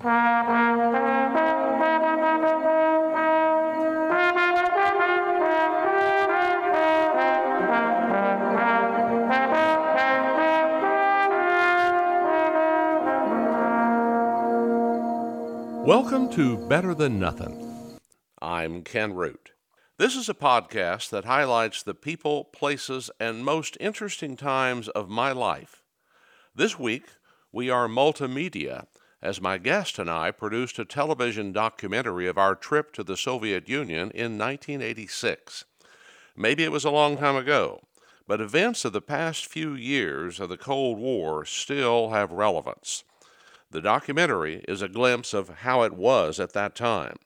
Welcome to Better Than Nothing. I'm Ken Root. This is a podcast that highlights the people, places, and most interesting times of my life. This week, we are multimedia, as my guest and I produced a television documentary of our trip to the Soviet Union in 1986. Maybe it was a long time ago, but events of the past few years of the Cold War still have relevance. The documentary is a glimpse of how it was at that time.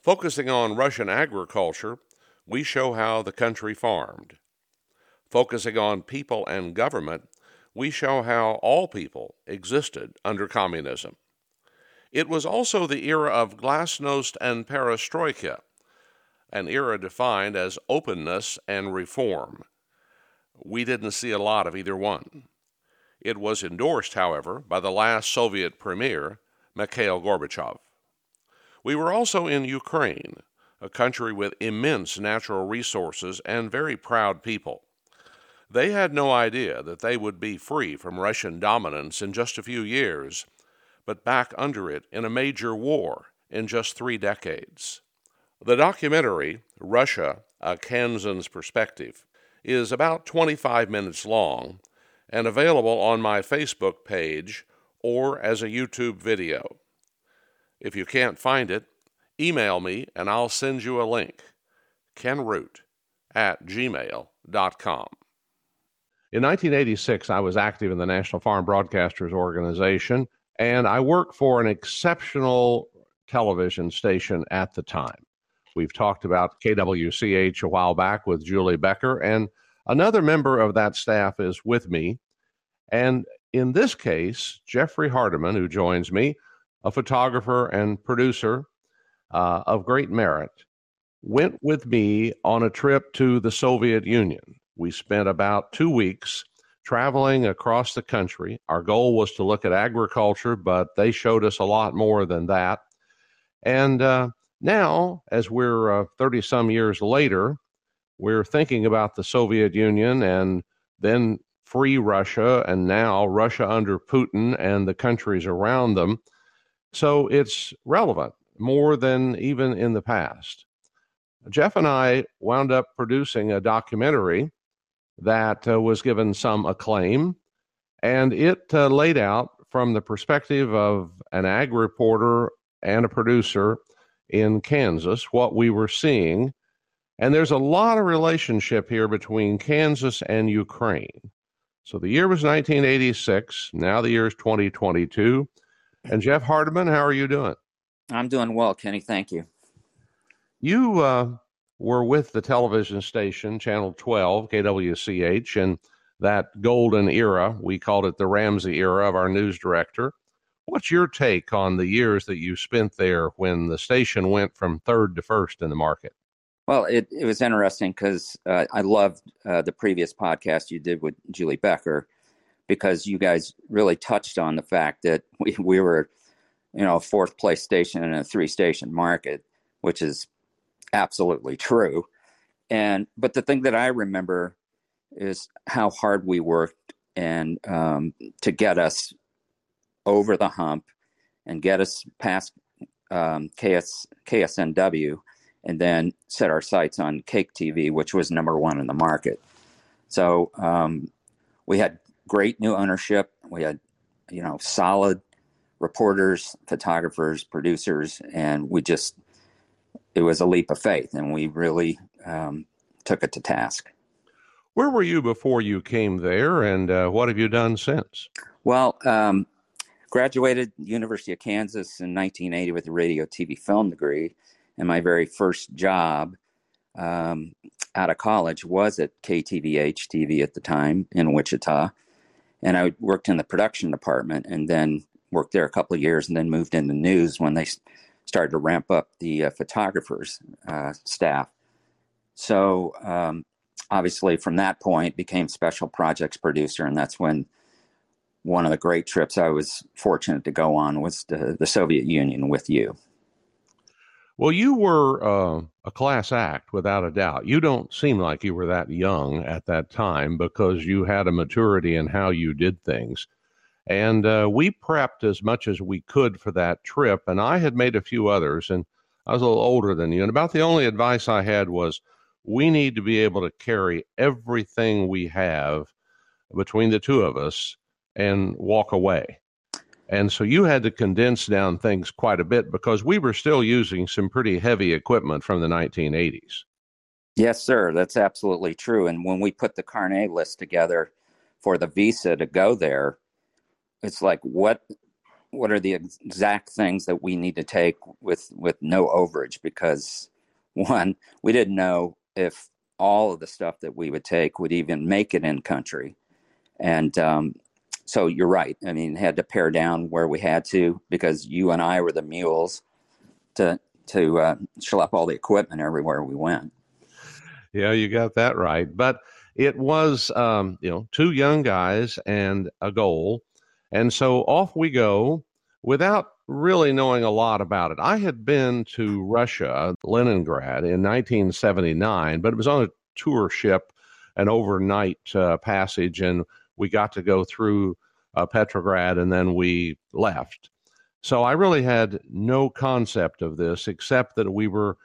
Focusing on Russian agriculture, we show how the country farmed. Focusing on people and government, we show how all people existed under communism. It was also the era of glasnost and perestroika, an era defined as openness and reform. We didn't see a lot of either one. It was endorsed, however, by the last Soviet premier, Mikhail Gorbachev. We were also in Ukraine, a country with immense natural resources and very proud people. They had no idea that they would be free from Russian dominance in just a few years, but back under it in a major war in just three decades. The documentary, Russia, A Kansan's Perspective, is about 25 minutes long and available on my Facebook page or as a YouTube video. If you can't find it, email me and I'll send you a link. kenroot at gmail.com. In 1986, I was active in the National Farm Broadcasters Organization, and I worked for an exceptional television station at the time. We've talked about KWCH a while back with Julie Becker, and Another member of that staff is with me. And in this case, Jeffrey Hardeman, who joins me, a photographer and producer uh, of great merit, went with me on a trip to the Soviet Union. We spent about two weeks traveling across the country. Our goal was to look at agriculture, but they showed us a lot more than that. And uh, now, as we're 30 uh, some years later, we're thinking about the Soviet Union and then free Russia, and now Russia under Putin and the countries around them. So it's relevant more than even in the past. Jeff and I wound up producing a documentary that uh, was given some acclaim, and it uh, laid out from the perspective of an ag reporter and a producer in Kansas what we were seeing and there's a lot of relationship here between Kansas and Ukraine. So the year was 1986. Now the year is 2022. And Jeff Hardeman, how are you doing? I'm doing well, Kenny. Thank you. You uh, were with the television station, Channel 12, KWCH, in that golden era. We called it the Ramsey era of our news director. What's your take on the years that you spent there when the station went from third to first in the market? Well, it, it was interesting because uh, I loved uh, the previous podcast you did with Julie Becker because you guys really touched on the fact that we, we were, you know, a fourth place station in a three station market, which is absolutely true. And but the thing that I remember is how hard we worked and um, to get us over the hump and get us past um, KS, KSNW and then set our sights on KAKE TV, which was number one in the market. So um, we had great new ownership. We had, you know, solid reporters, photographers, producers, and we just, it was a leap of faith, and we really um, took it to task. Where were you before you came there, and uh, what have you done since? Well, um, graduated University of Kansas in 1980 with a radio, TV, film degree, and my very first job um, out of college was at KTVH TV at the time in Wichita. And I worked in the production department and then worked there a couple of years and then moved into news when they started to ramp up the uh, photographers uh, staff. So um, obviously from that point became special projects producer and that's when one of the great trips I was fortunate to go on was the, the Soviet Union with you. Well, you were uh, a class act without a doubt. You don't seem like you were that young at that time because you had a maturity in how you did things. And uh, we prepped as much as we could for that trip. And I had made a few others, and I was a little older than you. And about the only advice I had was we need to be able to carry everything we have between the two of us and walk away. And so you had to condense down things quite a bit because we were still using some pretty heavy equipment from the 1980s. Yes, sir. That's absolutely true. And when we put the carnet list together for the visa to go there, it's like what what are the exact things that we need to take with with no overage? Because one we didn't know if all of the stuff that we would take would even make it in country. And um, so you're right. I mean had to pare down where we had to because you and i were the mules to to uh, schlep all the equipment everywhere we went. Yeah you got that right. But it was um, you know two young guys and a goal and so off we go without really knowing a lot about it. I had been to Russia, Leningrad, in 1979, but it was on a tour ship, an overnight uh, passage, and we got to go through uh, Petrograd and then we left. So I really had no concept of this except that we were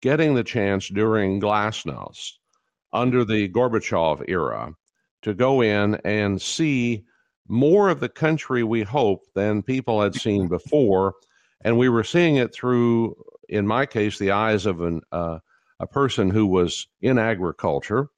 getting the chance during Glasnost under the Gorbachev era to go in and see more of the country, we hope, than people had seen before. And we were seeing it through, in my case, the eyes of an, uh, a person who was in agriculture.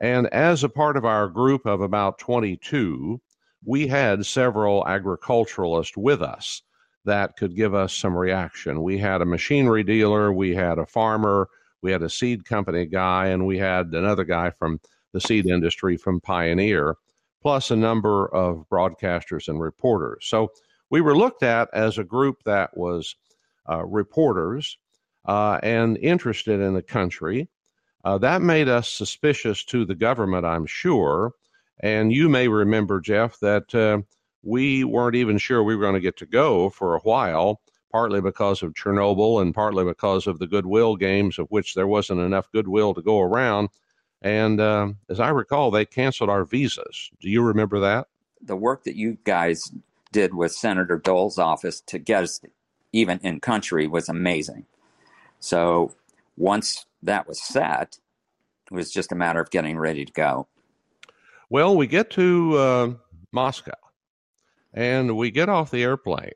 And as a part of our group of about 22, we had several agriculturalists with us that could give us some reaction. We had a machinery dealer, we had a farmer, we had a seed company guy, and we had another guy from the seed industry from Pioneer plus a number of broadcasters and reporters. So we were looked at as a group that was uh, reporters uh, and interested in the country. Uh, that made us suspicious to the government, I'm sure. And you may remember, Jeff, that uh, we weren't even sure we were going to get to go for a while, partly because of Chernobyl and partly because of the goodwill games, of which there wasn't enough goodwill to go around. And um, as I recall, they canceled our visas. Do you remember that? The work that you guys did with Senator Dole's office to get us even in country was amazing. So once that was set, it was just a matter of getting ready to go. Well, we get to uh, Moscow and we get off the airplane.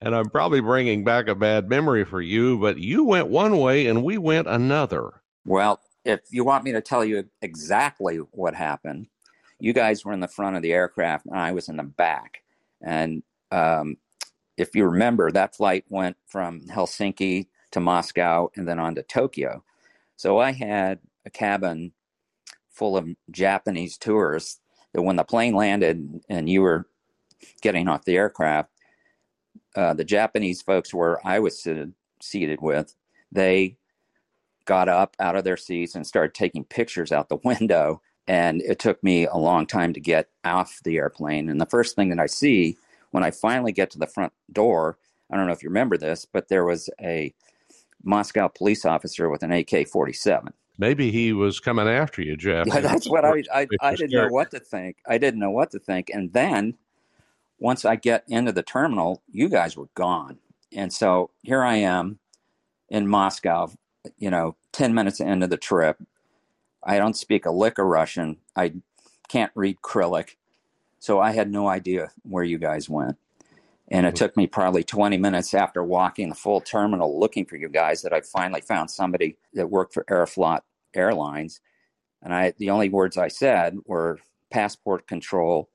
And I'm probably bringing back a bad memory for you, but you went one way and we went another. Well, if you want me to tell you exactly what happened, you guys were in the front of the aircraft and I was in the back. And um, if you remember, that flight went from Helsinki to Moscow and then on to Tokyo. So I had a cabin full of Japanese tourists that when the plane landed and you were getting off the aircraft, uh, the Japanese folks where I was seated, seated with, they got up out of their seats and started taking pictures out the window. And it took me a long time to get off the airplane. And the first thing that I see when I finally get to the front door, I don't know if you remember this, but there was a Moscow police officer with an AK 47. Maybe he was coming after you, Jeff. Yeah, that's what I, I, I didn't know what to think. I didn't know what to think. And then once I get into the terminal, you guys were gone. And so here I am in Moscow you know, 10 minutes into the trip. I don't speak a lick of Russian. I can't read Cyrillic. So I had no idea where you guys went. And it mm-hmm. took me probably 20 minutes after walking the full terminal looking for you guys that I finally found somebody that worked for Aeroflot Airlines. And I the only words I said were passport control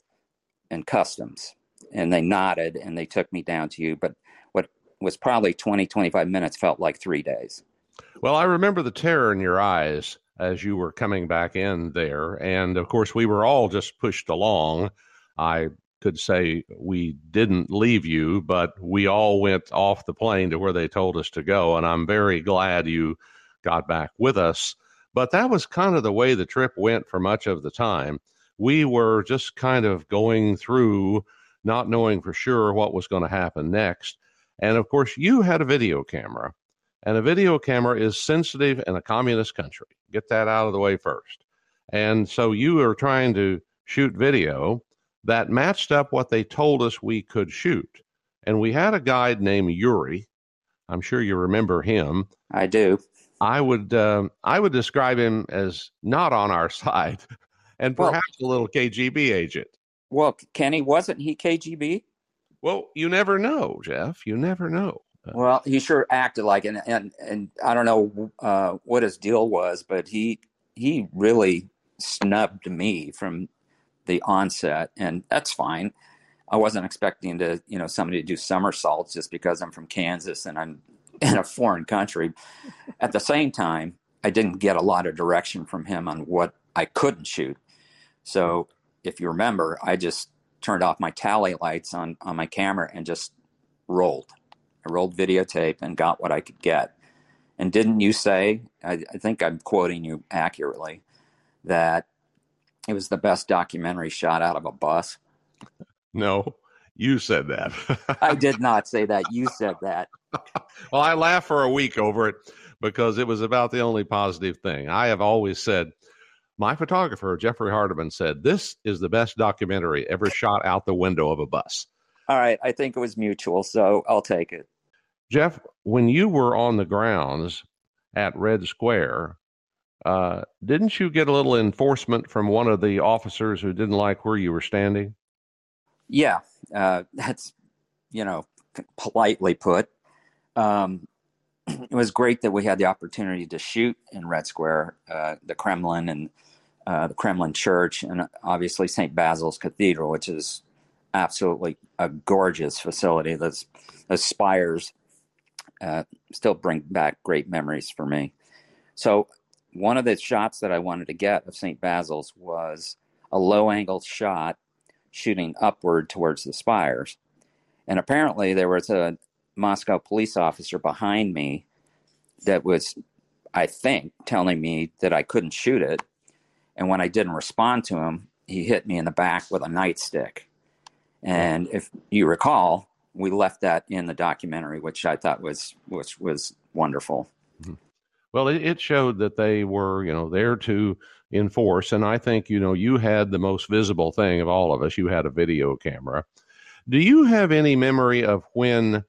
and customs. And they nodded and they took me down to you. But what was probably 20, 25 minutes felt like three days. Well, I remember the terror in your eyes as you were coming back in there. And of course, we were all just pushed along. I could say we didn't leave you, but we all went off the plane to where they told us to go. And I'm very glad you got back with us. But that was kind of the way the trip went for much of the time. we were just kind of going through, not knowing for sure what was going to happen next. And of course, you had a video camera, and a video camera is sensitive in a communist country. Get that out of the way first. And so you were trying to shoot video that matched up what they told us we could shoot. And we had a guide named Yuri. I'm sure you remember him. I do. I would um, I would describe him as not on our side, and perhaps well, a little KGB agent. Well, Kenny, wasn't he KGB? Well, you never know, Jeff. You never know. Well, he sure acted like, and and and I don't know uh, what his deal was, but he he really snubbed me from the onset, and that's fine. I wasn't expecting to, you know, somebody to do somersaults just because I'm from Kansas and I'm in a foreign country. At the same time, I didn't get a lot of direction from him on what I couldn't shoot. So if you remember, I just turned off my tally lights on, on my camera and just rolled. I rolled videotape and got what I could get. And didn't you say, I, I think I'm quoting you accurately, that it was the best documentary shot out of a bus? No, you said that. I did not say that. You said that. well, I laughed for a week over it because it was about the only positive thing. I have always said, my photographer, Jeffrey Hardeman, said, This is the best documentary ever shot out the window of a bus. All right. I think it was mutual, so I'll take it. Jeff, when you were on the grounds at Red Square, uh, didn't you get a little enforcement from one of the officers who didn't like where you were standing? Yeah, uh, that's you know politely put. Um, it was great that we had the opportunity to shoot in Red Square, uh, the Kremlin and uh, the Kremlin Church, and obviously St. Basil's Cathedral, which is absolutely a gorgeous facility. Those, those spires uh, still bring back great memories for me. So, one of the shots that I wanted to get of St. Basil's was a low angle shot shooting upward towards the spires. And apparently, there was a Moscow police officer behind me that was, I think, telling me that I couldn't shoot it. And when I didn't respond to him, he hit me in the back with a nightstick. And if you recall, we left that in the documentary, which I thought was which was wonderful. Mm-hmm. Well, it, showed that they were, you know, there to enforce. And I think, you know, you had the most visible thing of all of us. You had a video camera. Do you have any memory of when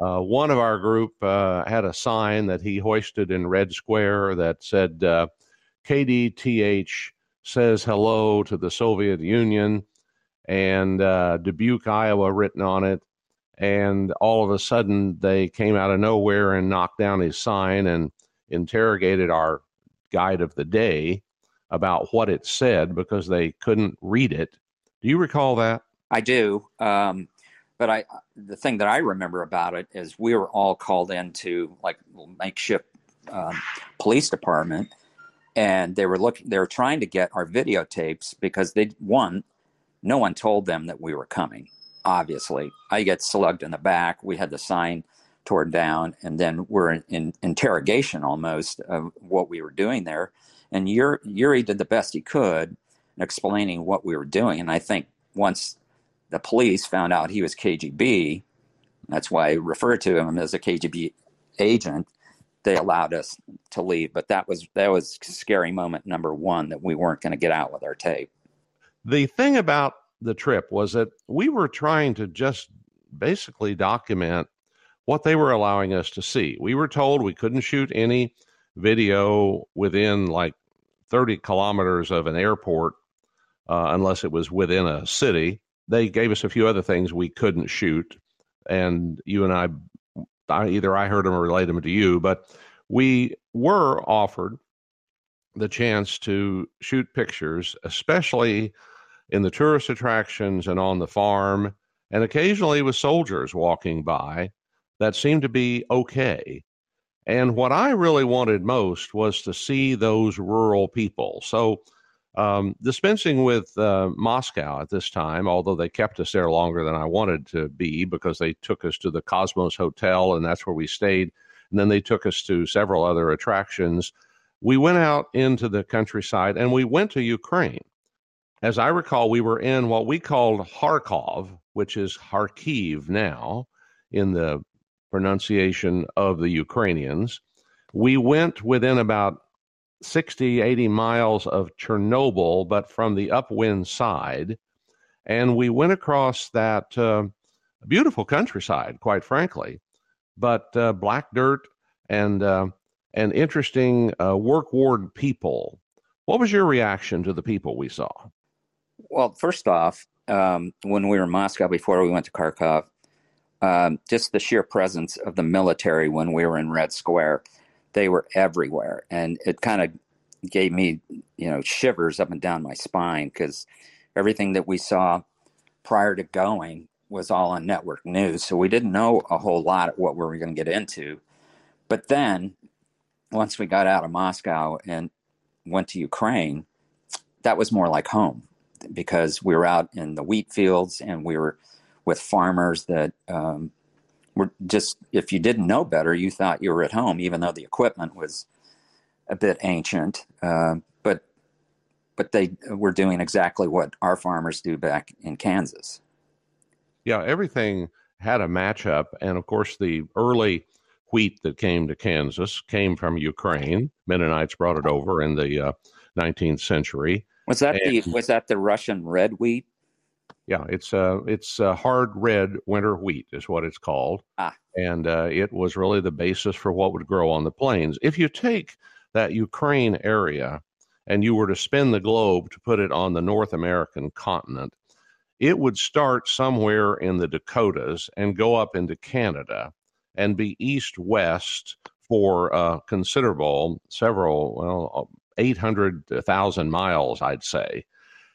uh, one of our group uh, had a sign that he hoisted in Red Square that said, uh, KDTH says hello to the Soviet Union and uh, Dubuque, Iowa written on it. And all of a sudden, they came out of nowhere and knocked down his sign and interrogated our guide of the day about what it said because they couldn't read it. Do you recall that? I do. Um, but I, the thing that I remember about it is we were all called into like makeshift um, police department, and they were looking. They were trying to get our videotapes because they one, no one told them that we were coming. Obviously, I get slugged in the back. We had the sign torn down, and then we're in, in interrogation almost of what we were doing there. And Yuri, Yuri did the best he could in explaining what we were doing. And I think once the police found out he was KGB, that's why I refer to him as a KGB agent. They allowed us to leave, but that was that was scary moment number one that we weren't going to get out with our tape. The thing about the trip was that we were trying to just basically document what they were allowing us to see. We were told we couldn't shoot any video within like 30 kilometers of an airport uh, unless it was within a city. They gave us a few other things we couldn't shoot, and you and I, I either I heard them or relayed them to you, but we were offered the chance to shoot pictures, especially in the tourist attractions and on the farm, and occasionally with soldiers walking by that seemed to be okay. And what I really wanted most was to see those rural people. So, um, dispensing with uh, Moscow at this time, although they kept us there longer than I wanted to be because they took us to the Cosmos Hotel and that's where we stayed. And then they took us to several other attractions. We went out into the countryside and we went to Ukraine. As I recall, we were in what we called Kharkov, which is Kharkiv now in the pronunciation of the Ukrainians. We went within about 60, 80 miles of Chernobyl, but from the upwind side. And we went across that uh, beautiful countryside, quite frankly, but uh, black dirt and uh, and interesting uh, work worn people. What was your reaction to the people we saw? Well, first off, um, when we were in Moscow before we went to Kharkov, um, just the sheer presence of the military when we were in Red Square, they were everywhere, and it kind of gave me, you know, shivers up and down my spine because everything that we saw prior to going was all on network news, so we didn't know a whole lot of what we were going to get into. But then, once we got out of Moscow and went to Ukraine, that was more like home because we were out in the wheat fields and we were with farmers that um, were just, if you didn't know better, you thought you were at home, even though the equipment was a bit ancient. Uh, but but they were doing exactly what our farmers do back in Kansas. Yeah, everything had a matchup, and of course, the early wheat that came to Kansas came from Ukraine. Mennonites brought it over in the uh, 19th century. Was that and, the was that the Russian red wheat? Yeah, it's uh it's uh, hard red winter wheat is what it's called, ah. and uh, it was really the basis for what would grow on the plains. If you take that Ukraine area and you were to spin the globe to put it on the North American continent, it would start somewhere in the Dakotas and go up into Canada and be east west for uh, considerable, several, well, 800,000 miles, I'd say.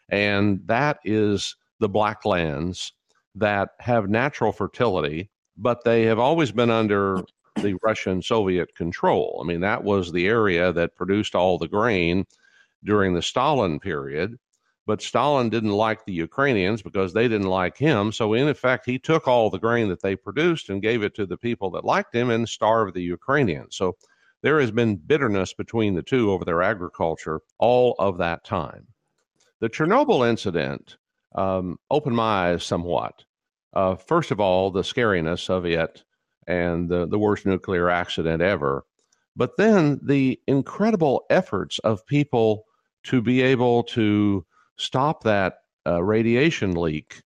And that is the black lands that have natural fertility, but they have always been under the Russian Soviet control. I mean, that was the area that produced all the grain during the Stalin period. But Stalin didn't like the Ukrainians because they didn't like him. So, in effect, he took all the grain that they produced and gave it to the people that liked him and starved the Ukrainians. So, there has been bitterness between the two over their agriculture all of that time. The Chernobyl incident um, opened my eyes somewhat. Uh, first of all, the scariness of it and the, the worst nuclear accident ever. But then the incredible efforts of people to be able to stop that uh, radiation leak,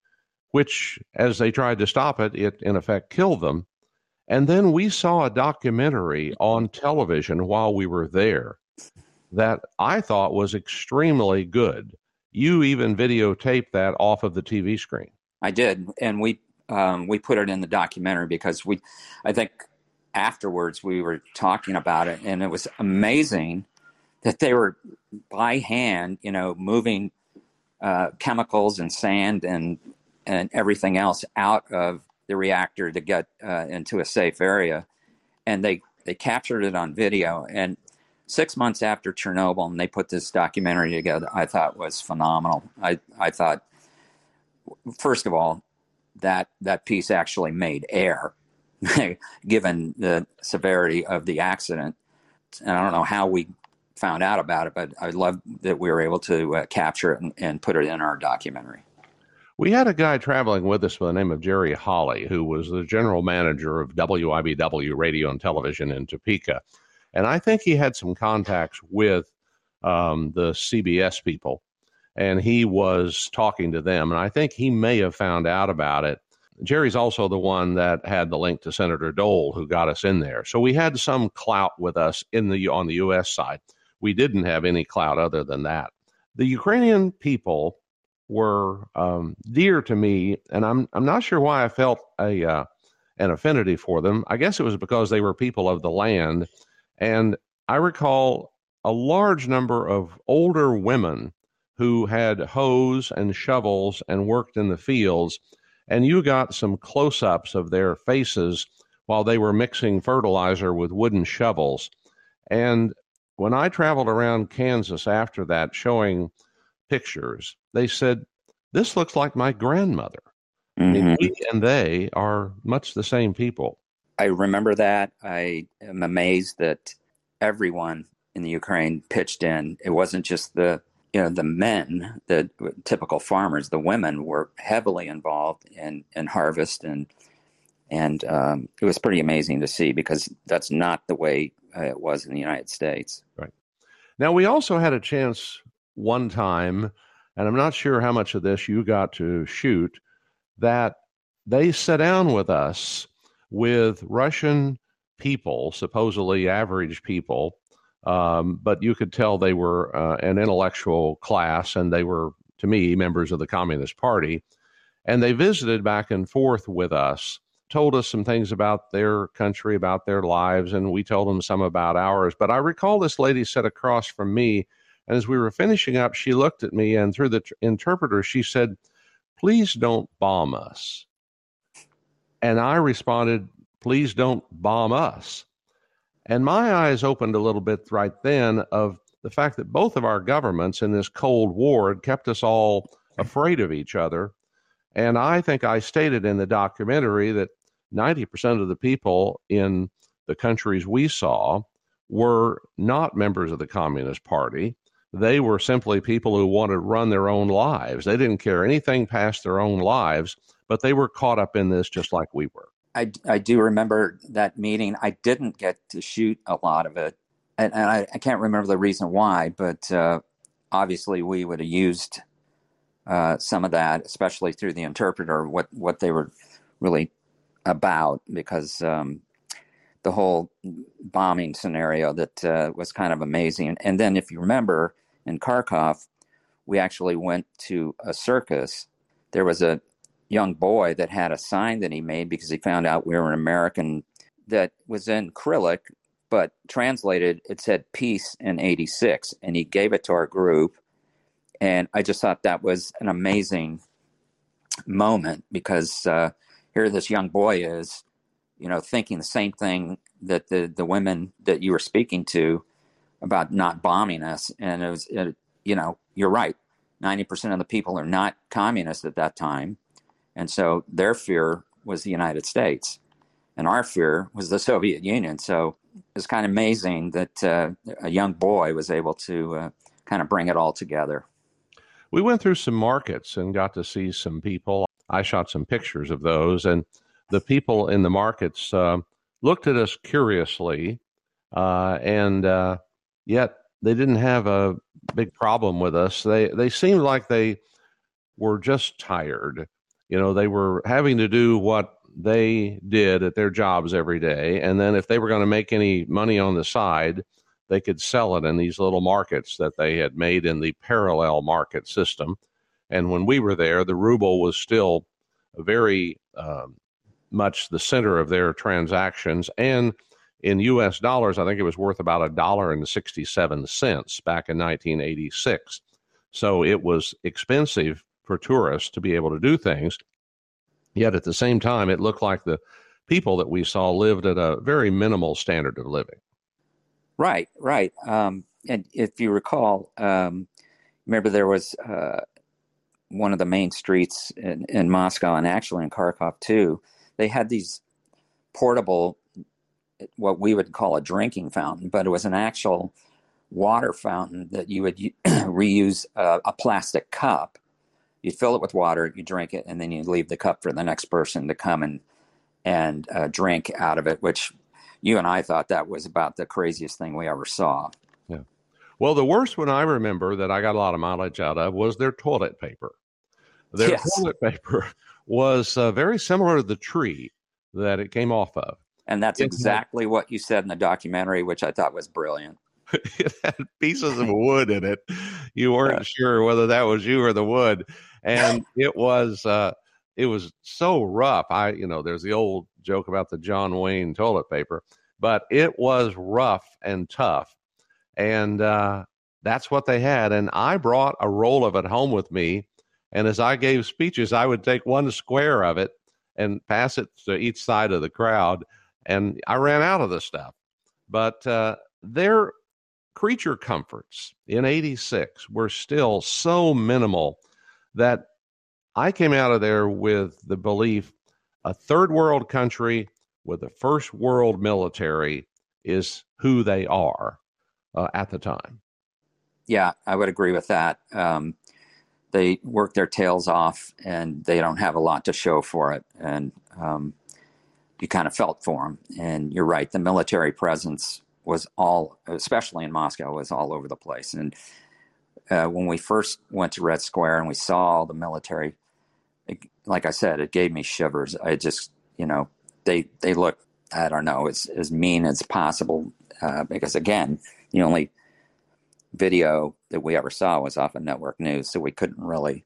which, as they tried to stop it, it in effect killed them. And then we saw a documentary on television while we were there that I thought was extremely good. You even videotaped that off of the TV screen. I did, and we um, we put it in the documentary because we, I think, afterwards we were talking about it, and it was amazing that they were by hand, you know, moving uh, chemicals and sand and and everything else out of the reactor to get uh, into a safe area, and they they captured it on video. And six months after Chernobyl, and they put this documentary together, I thought was phenomenal. I I thought, first of all, that that piece actually made air, given the severity of the accident. And I don't know how we found out about it, but I love that we were able to uh, capture it and, and put it in our documentary. We had a guy traveling with us by the name of Jerry Holly, who was the general manager of WIBW Radio and Television in Topeka. And I think he had some contacts with um, the CBS people, and he was talking to them. And I think he may have found out about it. Jerry's also the one that had the link to Senator Dole, who got us in there. So we had some clout with us in the on the U.S. side we didn't have any clout other than that. The Ukrainian people were um, dear to me, and I'm I'm not sure why I felt a uh, an affinity for them. I guess it was because they were people of the land, and I recall a large number of older women who had hoes and shovels and worked in the fields, and you got some close-ups of their faces while they were mixing fertilizer with wooden shovels. And when I traveled around Kansas after that showing pictures, they said, This looks like my grandmother. Mm-hmm. I mean, we and they are much the same people. I remember that. I am amazed that everyone in the Ukraine pitched in. It wasn't just the you know the men, the typical farmers, the women were heavily involved in in harvest and and um, it was pretty amazing to see because that's not the way uh, it was in the United States. Right. Now we also had a chance one time, and I'm not sure how much of this you got to shoot, that they sat down with us with Russian people, supposedly average people, um, but you could tell they were uh, an intellectual class and they were, to me, members of the Communist Party. And they visited back and forth with us told us some things about their country, about their lives, and we told them some about ours. But I recall this lady sat across from me, and as we were finishing up, she looked at me, and through the tr- interpreter, she said, Please don't bomb us. And I responded, Please don't bomb us. And my eyes opened a little bit right then of the fact that both of our governments in this Cold War had kept us all afraid of each other. And I think I stated in the documentary that 90% of the people in the countries we saw were not members of the Communist Party. They were simply people who wanted to run their own lives. They didn't care anything past their own lives, but they were caught up in this just like we were. I, I do remember that meeting. I didn't get to shoot a lot of it. And, and I, I, can't remember the reason why, but uh, obviously we would have used uh, some of that, especially through the interpreter, what, what they were really about because um, the whole bombing scenario that uh, was kind of amazing. And then, if you remember, in Kharkov, we actually went to a circus. There was a young boy that had a sign that he made because he found out we were an American that was in Cyrillic, but translated it said peace in 86. And he gave it to our group. And I just thought that was an amazing moment because uh, here this young boy is, you know, thinking the same thing that the the women that you were speaking to about not bombing us, and it was, it, you know, you're right. Ninety percent of the people are not communists at that time, and so their fear was the United States, and our fear was the Soviet Union. So it's kind of amazing that uh, a young boy was able to uh, kind of bring it all together. We went through some markets and got to see some people. I shot some pictures of those, and the people in the markets uh, looked at us curiously, uh, and uh, yet they didn't have a big problem with us. They they seemed like they were just tired. You know, they were having to do what they did at their jobs every day, and then if they were going to make any money on the side, they could sell it in these little markets that they had made in the parallel market system. And when we were there, the ruble was still very um, much the center of their transactions. And in US dollars, I think it was worth about a dollar and 67 cents back in 1986. So it was expensive for tourists to be able to do things. Yet at the same time, it looked like the people that we saw lived at a very minimal standard of living. Right, right. Um, and if you recall, um, remember there was uh, one of the main streets in, in Moscow and actually in Kharkov too, they had these portable, what we would call a drinking fountain, but it was an actual water fountain that you would reuse a, a plastic cup. You'd fill it with water, you drink it, and then you leave the cup for the next person to come and and uh, drink out of it. Which you and I thought that was about the craziest thing we ever saw. Yeah. Well, the worst one I remember that I got a lot of mileage out of was their toilet paper. Their yes. toilet paper was uh, very similar to the tree that it came off of. And that's exactly what you said in the documentary, which I thought was brilliant. it had pieces of wood in it. You weren't yeah. sure whether that was you or the wood. And it was uh, it was so rough. I you know, there's the old joke about the John Wayne toilet paper, but it was rough and tough. And uh, that's what they had. And I brought a roll of it home with me and as I gave speeches, I would take one square of it and pass it to each side of the crowd. And I ran out of the stuff. But uh, their creature comforts in 86 were still so minimal that I came out of there with the belief a third world country with a first world military is who they are uh, at the time. Yeah, I would agree with that. Um, they work their tails off and they don't have a lot to show for it. And um, you kind of felt for them. And you're right, the military presence was all, especially in Moscow, was all over the place. And uh, when we first went to Red Square and we saw the military, it, like I said, it gave me shivers. I just, you know, they they look, I don't know, as as mean as possible. Uh, because again, the only video that we ever saw was off of network news, so we couldn't really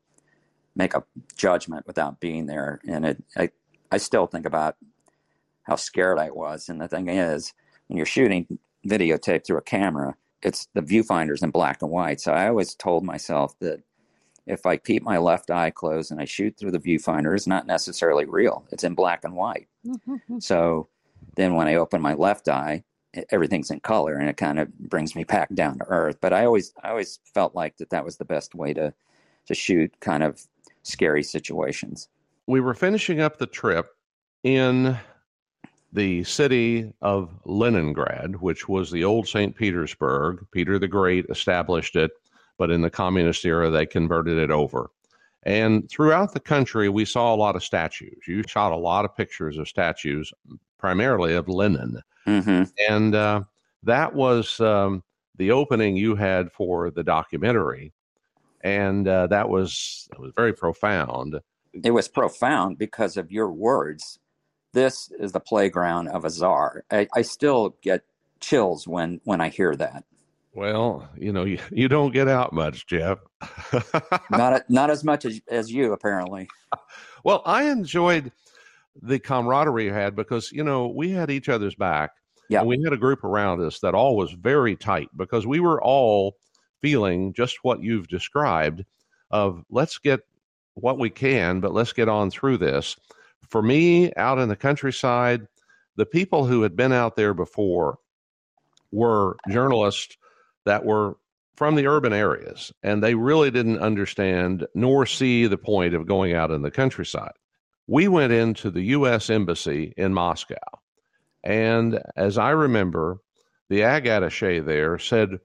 make a judgment without being there. And it, I, I still think about how scared I was. And the thing is, when you're shooting videotape through a camera, it's the viewfinder's in black and white. So I always told myself that if I keep my left eye closed and I shoot through the viewfinder, it's not necessarily real. It's in black and white. Mm-hmm. So then when I open my left eye, everything's in color and it kind of brings me back down to earth. But I always, I always felt like that that was the best way to, to shoot kind of scary situations. We were finishing up the trip in the city of Leningrad, which was the old St. Petersburg. Peter the Great established it, but in the communist era, they converted it over. And throughout the country, we saw a lot of statues. You shot a lot of pictures of statues, primarily of Lenin. Mm-hmm. And uh, that was um, the opening you had for the documentary. And uh, that was that was very profound. It was profound because of your words this is the playground of a czar. I, I still get chills when when I hear that. Well, you know, you, you don't get out much, Jeff. not not as much as, as you, apparently. Well, I enjoyed the camaraderie we had because you know we had each other's back. Yeah, we had a group around us that all was very tight because we were all feeling just what you've described. Of let's get what we can, but let's get on through this for me, out in the countryside, the people who had been out there before were journalists that were from the urban areas, and they really didn't understand nor see the point of going out in the countryside. We went into the U.S. Embassy in Moscow, and as I remember, the ag attache there said,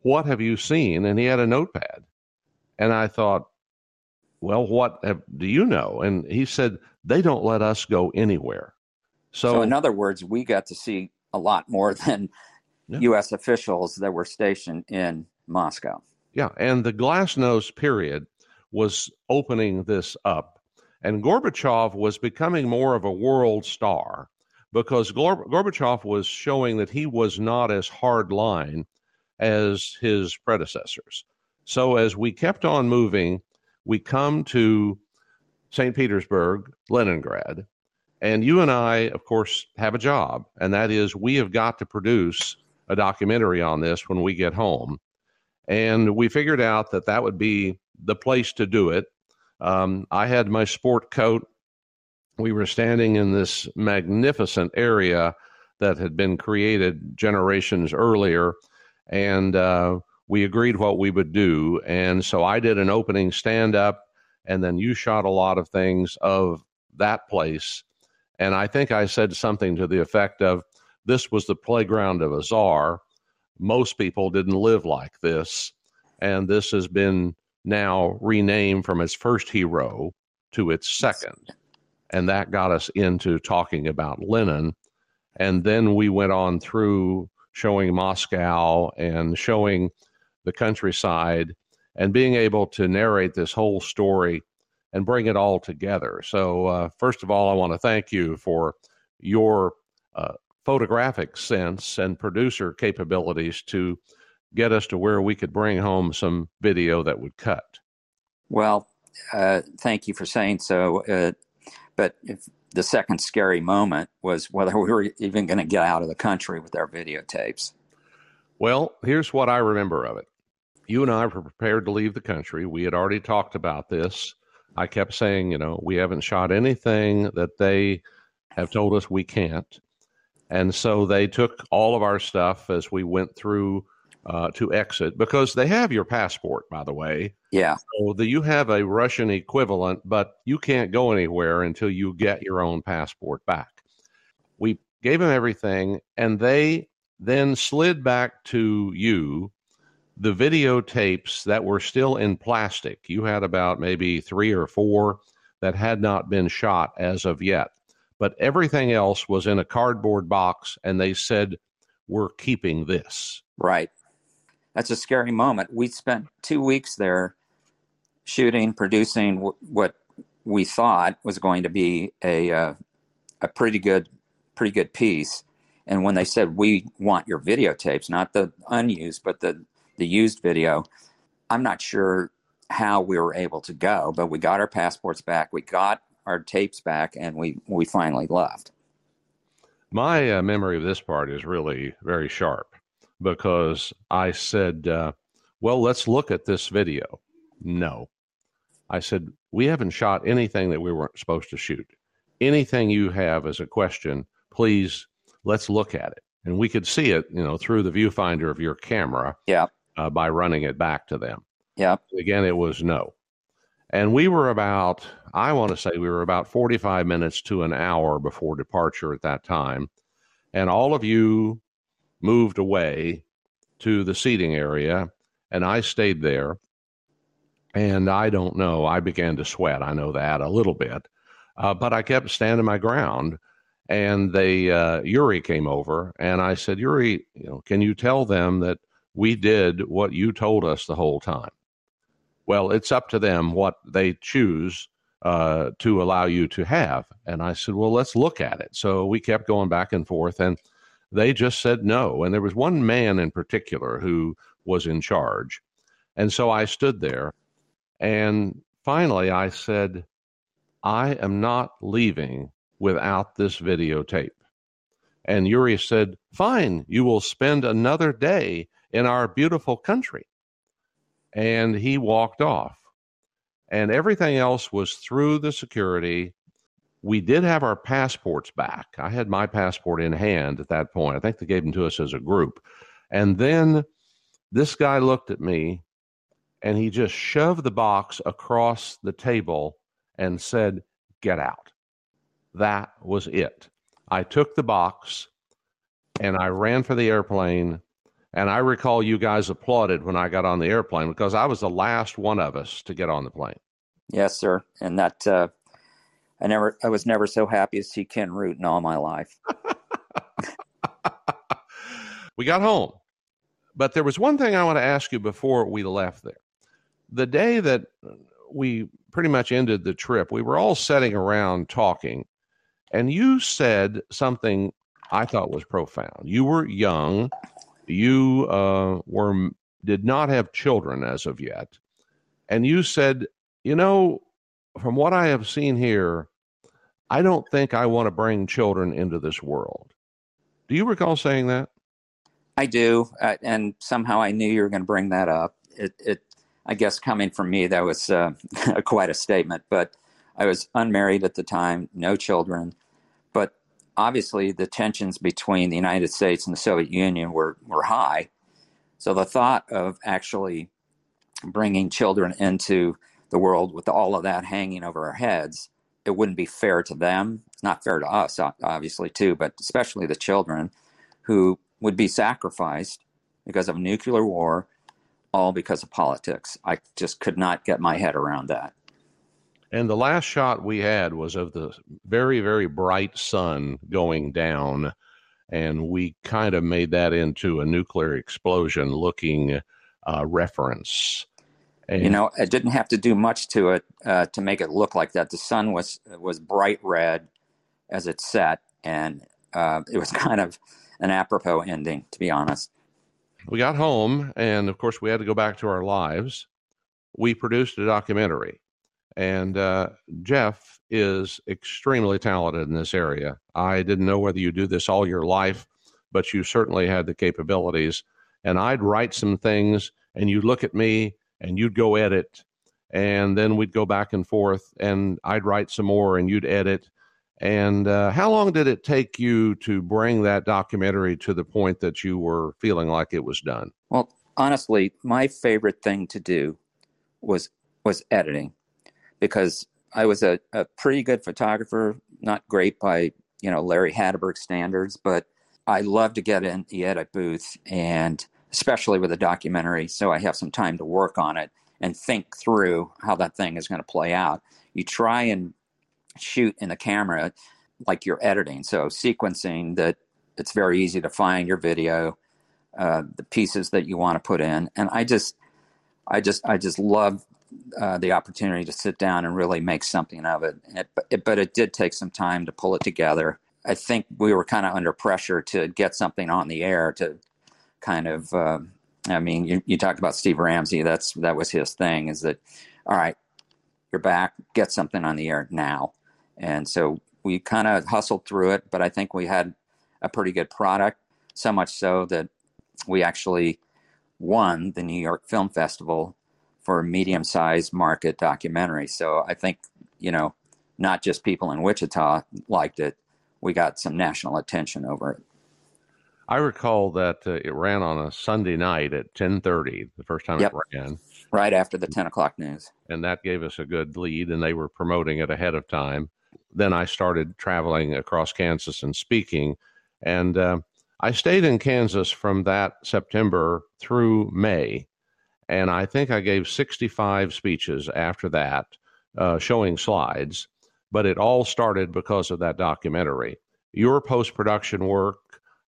What have you seen? And he had a notepad. And I thought, Well, what have, do you know? And he said, they don't let us go anywhere. So, so in other words, we got to see a lot more than yeah. U.S. officials that were stationed in Moscow. Yeah, and the glasnost period was opening this up, and Gorbachev was becoming more of a world star because Gorbachev was showing that he was not as hard line as his predecessors. So as we kept on moving, we come to St. Petersburg, Leningrad. And you and I, of course, have a job, and that is we have got to produce a documentary on this when we get home. And we figured out that that would be the place to do it. Um, I had my sport coat. We were standing in this magnificent area that had been created generations earlier, and uh, we agreed what we would do. And so I did an opening stand up and then you shot a lot of things of that place. And I think I said something to the effect of this was the playground of a czar. Most people didn't live like this. And this has been now renamed from its first hero to its second. And that got us into talking about Lenin. And then we went on through showing Moscow and showing the countryside and being able to narrate this whole story and bring it all together. So, uh, first of all, I want to thank you for your uh, photographic sense and producer capabilities to get us to where we could bring home some video that would cut. Well, uh, thank you for saying so. Uh, but if the second scary moment was whether we were even going to get out of the country with our videotapes. Well, here's what I remember of it you and I were prepared to leave the country. We had already talked about this. I kept saying, you know, we haven't shot anything that they have told us we can't. And so they took all of our stuff as we went through uh, to exit because they have your passport, by the way. Yeah. So the, you have a Russian equivalent, but you can't go anywhere until you get your own passport back. We gave them everything, and they then slid back to you the videotapes that were still in plastic. You had about maybe three or four that had not been shot as of yet, but everything else was in a cardboard box, and they said, We're keeping this. Right. That's a scary moment. We spent two weeks there shooting, producing w- what we thought was going to be a uh, a pretty good pretty good piece. And when they said we want your videotapes, not the unused, but the the used video, I'm not sure how we were able to go, but we got our passports back, we got our tapes back, and we we finally left. My uh, memory of this part is really very sharp because I said, uh, "Well, let's look at this video." No, I said we haven't shot anything that we weren't supposed to shoot. Anything you have as a question, please let's look at it. And we could see it, you know, through the viewfinder of your camera. Yeah. Uh, by running it back to them. Yeah. Again, it was no. And we were about, I want to say we were about 45 minutes to an hour before departure at that time. And all of you moved away to the seating area, and I stayed there. And I don't know, I began to sweat. I know that a little bit. Uh, but I kept standing my ground and they uh, Yuri came over, and I said, Yuri, you know, can you tell them that we did what you told us the whole time? Well, it's up to them what they choose uh, to allow you to have. And I said, well, let's look at it. So we kept going back and forth, and they just said no. And there was one man in particular who was in charge. And so I stood there, and finally I said, I am not leaving without this videotape. And Yuri said, Fine, you will spend another day in our beautiful country. And he walked off. And everything else was through the security. We did have our passports back. I had my passport in hand at that point. I think they gave them to us as a group. And then this guy looked at me and he just shoved the box across the table and said, Get out. That was it. I took the box and I ran for the airplane. And I recall you guys applauded when I got on the airplane because I was the last one of us to get on the plane. Yes, sir. And that uh, I never, I was never so happy to see Ken Root in all my life. we got home, but there was one thing I want to ask you before we left there. The day that we pretty much ended the trip, we were all sitting around talking, and you said something I thought was profound. You were young. You uh, were did not have children as of yet, and you said, "You know, from what I have seen here, I don't think I want to bring children into this world." Do you recall saying that? I do, uh, and somehow I knew you were going to bring that up. It, it, I guess, coming from me, that was uh, quite a statement. But I was unmarried at the time, no children, obviously the tensions between the United States and the Soviet Union were, were high. So the thought of actually bringing children into the world with all of that hanging over our heads, it wouldn't be fair to them. It's not fair to us, obviously, too, but especially the children who would be sacrificed because of nuclear war, all because of politics. I just could not get my head around that. And the last shot we had was of the very, very bright sun going down. And we kind of made that into a nuclear explosion looking uh, reference. And, you know, it didn't have to do much to it uh, to make it look like that. The sun was was bright red as it set, and uh, it was kind of an apropos ending, to be honest. We got home, and of course, we had to go back to our lives. We produced a documentary and uh, Jeff is extremely talented in this area. I didn't know whether you do this all your life, but you certainly had the capabilities. And I'd write some things, and you'd look at me, and you'd go edit, and then we'd go back and forth, and I'd write some more, and you'd edit. And uh, how long did it take you to bring that documentary to the point that you were feeling like it was done? Well, honestly, my favorite thing to do was was editing because I was a, a pretty good photographer, not great by you know Larry Hatteberg standards, but I love to get in the edit booth and especially with a documentary, so I have some time to work on it and think through how that thing is going to play out. You try and shoot in the camera like you're editing, so sequencing that it's very easy to find your video, uh, the pieces that you want to put in, and I just, I just, I just love uh, the opportunity to sit down and really make something of it. it, it but it did take some time to pull it together. I think we were kind of under pressure to get something on the air to kind of. Uh, I mean, you, you talked about Steve Ramsey. That's that was his thing. Is that all right? You're back. Get something on the air now. And so we kind of hustled through it, but I think we had a pretty good product. So much so that we actually won the New York Film Festival for a medium sized market documentary. So I think, you know, not just people in Wichita liked it, we got some national attention over it. I recall that uh, it ran on a Sunday night at 10:30, the first time yep. it ran. Right after the 10 o'clock news. And that gave us a good lead, and they were promoting it ahead of time. Then I started traveling across Kansas and speaking, and uh, I stayed in Kansas from that September through May, and I think I gave 65 speeches after that, uh, showing slides. But it all started because of that documentary. Your post production work,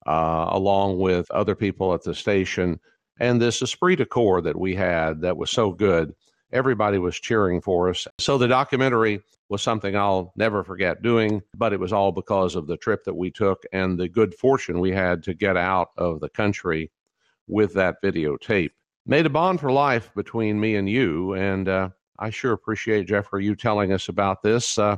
uh, along with other people at the station, and this esprit de corps that we had that was so good. Everybody was cheering for us. So the documentary was something I'll never forget doing, but it was all because of the trip that we took and the good fortune we had to get out of the country with that videotape. Made a bond for life between me and you, and uh, I sure appreciate, Jeffrey, you telling us about this. Uh,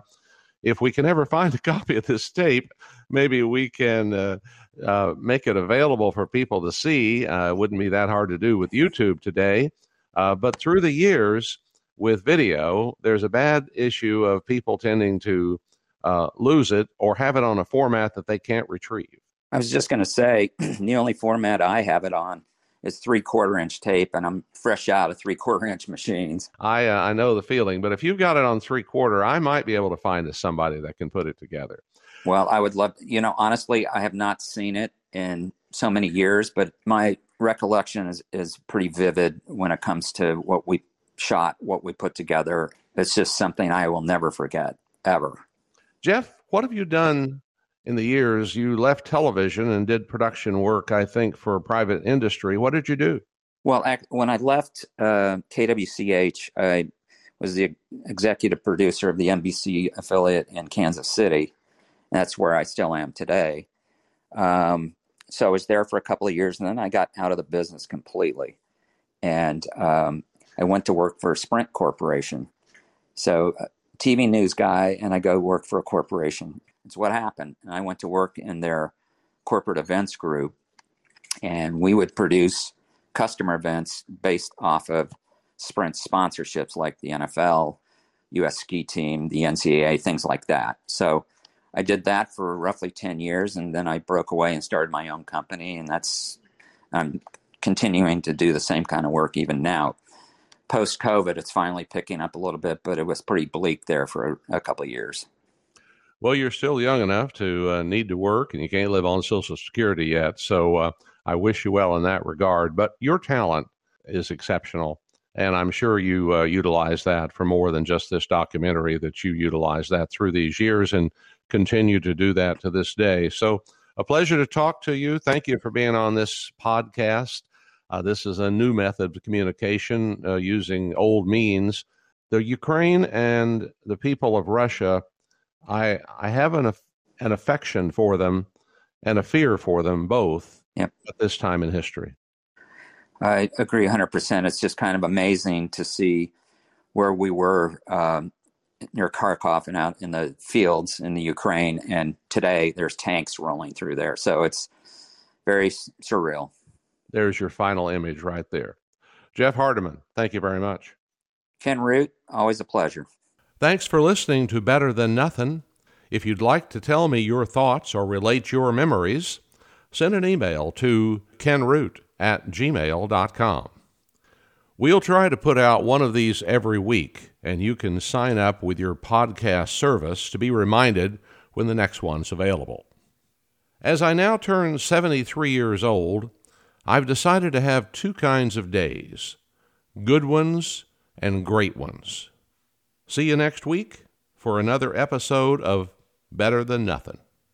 if we can ever find a copy of this tape, maybe we can uh, uh, make it available for people to see. Uh, it wouldn't be that hard to do with YouTube today. Uh, but through the years with video, there's a bad issue of people tending to uh, lose it or have it on a format that they can't retrieve. I was just going to say the only format I have it on is three quarter inch tape, and I'm fresh out of three quarter inch machines. I uh, I know the feeling, but if you've got it on three quarter, I might be able to find somebody that can put it together. Well, I would love, you know, honestly, I have not seen it in so many years, but my recollection is, is pretty vivid when it comes to what we shot, what we put together. It's just something I will never forget, ever. Jeff, what have you done in the years? You left television and did production work, I think, for private industry. What did you do? Well, when I left uh, KWCH, I was the executive producer of the NBC affiliate in Kansas City. That's where I still am today. Um, so I was there for a couple of years, and then I got out of the business completely, and um, I went to work for Sprint Corporation. So, uh, TV news guy, and I go work for a corporation. It's what happened. And I went to work in their corporate events group, and we would produce customer events based off of Sprint sponsorships like the NFL, U.S. ski team, the NCAA, things like that. So I did that for roughly 10 years and then I broke away and started my own company. And that's, I'm continuing to do the same kind of work even now. Post COVID, it's finally picking up a little bit, but it was pretty bleak there for a, a couple years. Well, you're still young enough to uh, need to work and you can't live on Social Security yet. So uh, I wish you well in that regard. But your talent is exceptional. And I'm sure you uh, utilize that for more than just this documentary, that you utilize that through these years. And continue to do that to this day. So, a pleasure to talk to you. Thank you for being on this podcast. Uh, this is a new method of communication uh, using old means. The Ukraine and the people of Russia, I I have an an affection for them and a fear for them both yep. at this time in history. I agree 100%. It's just kind of amazing to see where we were um, near Kharkov and out in the fields in the Ukraine. And today there's tanks rolling through there. So it's very surreal. There's your final image right there. Jeff Hardeman, thank you very much. Ken Root, always a pleasure. Thanks for listening to Better Than Nothing. If you'd like to tell me your thoughts or relate your memories, send an email to kenroot at gmail.com. We'll try to put out one of these every week, and you can sign up with your podcast service to be reminded when the next one's available. As I now turn 73 years old, I've decided to have two kinds of days good ones and great ones. See you next week for another episode of Better Than Nothing.